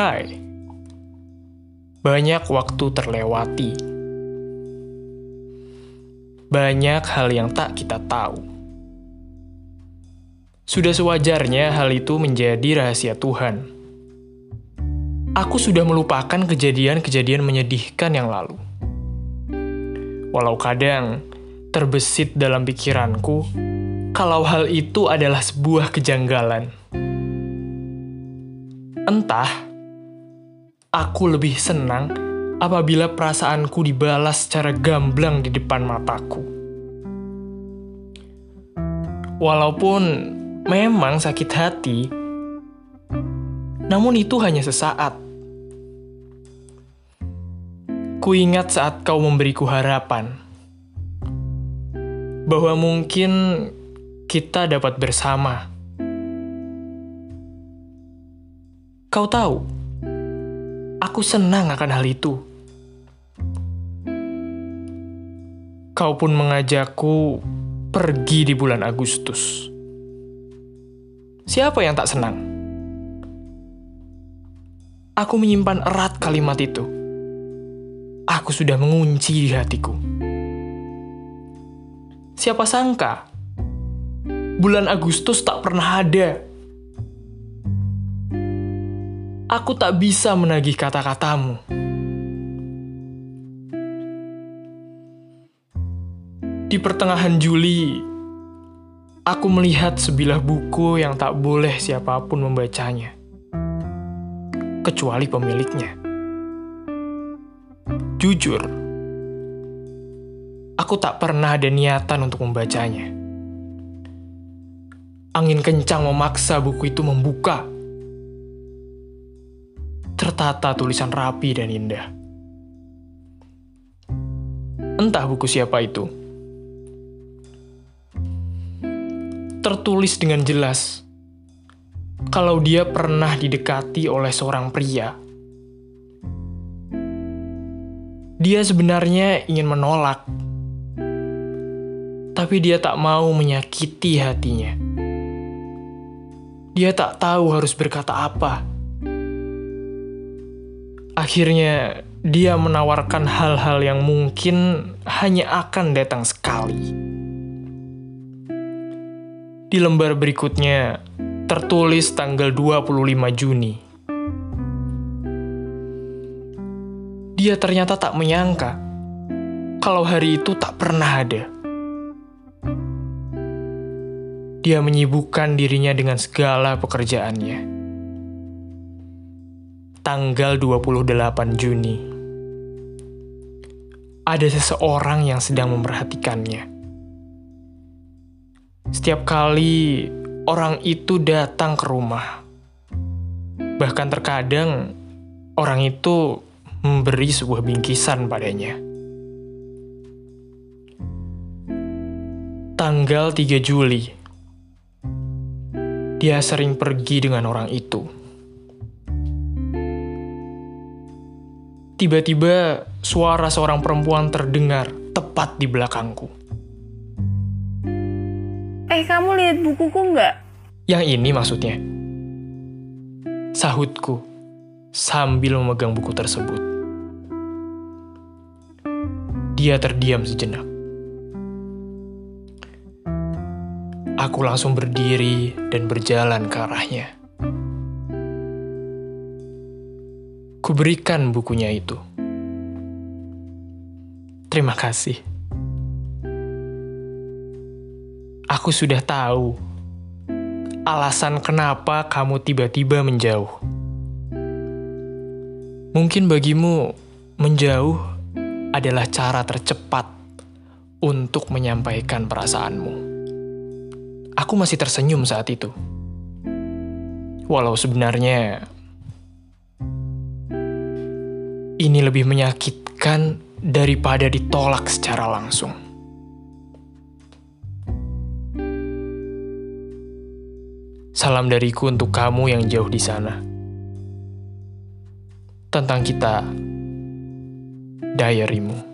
Hai, banyak waktu terlewati. Banyak hal yang tak kita tahu. Sudah sewajarnya hal itu menjadi rahasia Tuhan. Aku sudah melupakan kejadian-kejadian menyedihkan yang lalu. Walau kadang terbesit dalam pikiranku kalau hal itu adalah sebuah kejanggalan. Entah Aku lebih senang apabila perasaanku dibalas secara gamblang di depan mataku. Walaupun memang sakit hati, namun itu hanya sesaat. Kuingat saat kau memberiku harapan bahwa mungkin kita dapat bersama. Kau tahu, Aku senang akan hal itu. Kau pun mengajakku pergi di bulan Agustus. Siapa yang tak senang? Aku menyimpan erat kalimat itu. Aku sudah mengunci di hatiku. Siapa sangka bulan Agustus tak pernah ada aku tak bisa menagih kata-katamu. Di pertengahan Juli, aku melihat sebilah buku yang tak boleh siapa pun membacanya, kecuali pemiliknya. Jujur, aku tak pernah ada niatan untuk membacanya. Angin kencang memaksa buku itu membuka tertata tulisan rapi dan indah. Entah buku siapa itu. Tertulis dengan jelas kalau dia pernah didekati oleh seorang pria. Dia sebenarnya ingin menolak, tapi dia tak mau menyakiti hatinya. Dia tak tahu harus berkata apa Akhirnya, dia menawarkan hal-hal yang mungkin hanya akan datang sekali. Di lembar berikutnya, tertulis tanggal 25 Juni. Dia ternyata tak menyangka kalau hari itu tak pernah ada. Dia menyibukkan dirinya dengan segala pekerjaannya tanggal 28 Juni. Ada seseorang yang sedang memperhatikannya. Setiap kali orang itu datang ke rumah, bahkan terkadang orang itu memberi sebuah bingkisan padanya. Tanggal 3 Juli, dia sering pergi dengan orang itu Tiba-tiba suara seorang perempuan terdengar tepat di belakangku. Eh, kamu lihat bukuku nggak? Yang ini maksudnya. Sahutku sambil memegang buku tersebut. Dia terdiam sejenak. Aku langsung berdiri dan berjalan ke arahnya. Kuberikan bukunya itu. Terima kasih. Aku sudah tahu alasan kenapa kamu tiba-tiba menjauh. Mungkin bagimu menjauh adalah cara tercepat untuk menyampaikan perasaanmu. Aku masih tersenyum saat itu. Walau sebenarnya ini lebih menyakitkan daripada ditolak secara langsung. Salam dariku untuk kamu yang jauh di sana. Tentang kita, diarymu.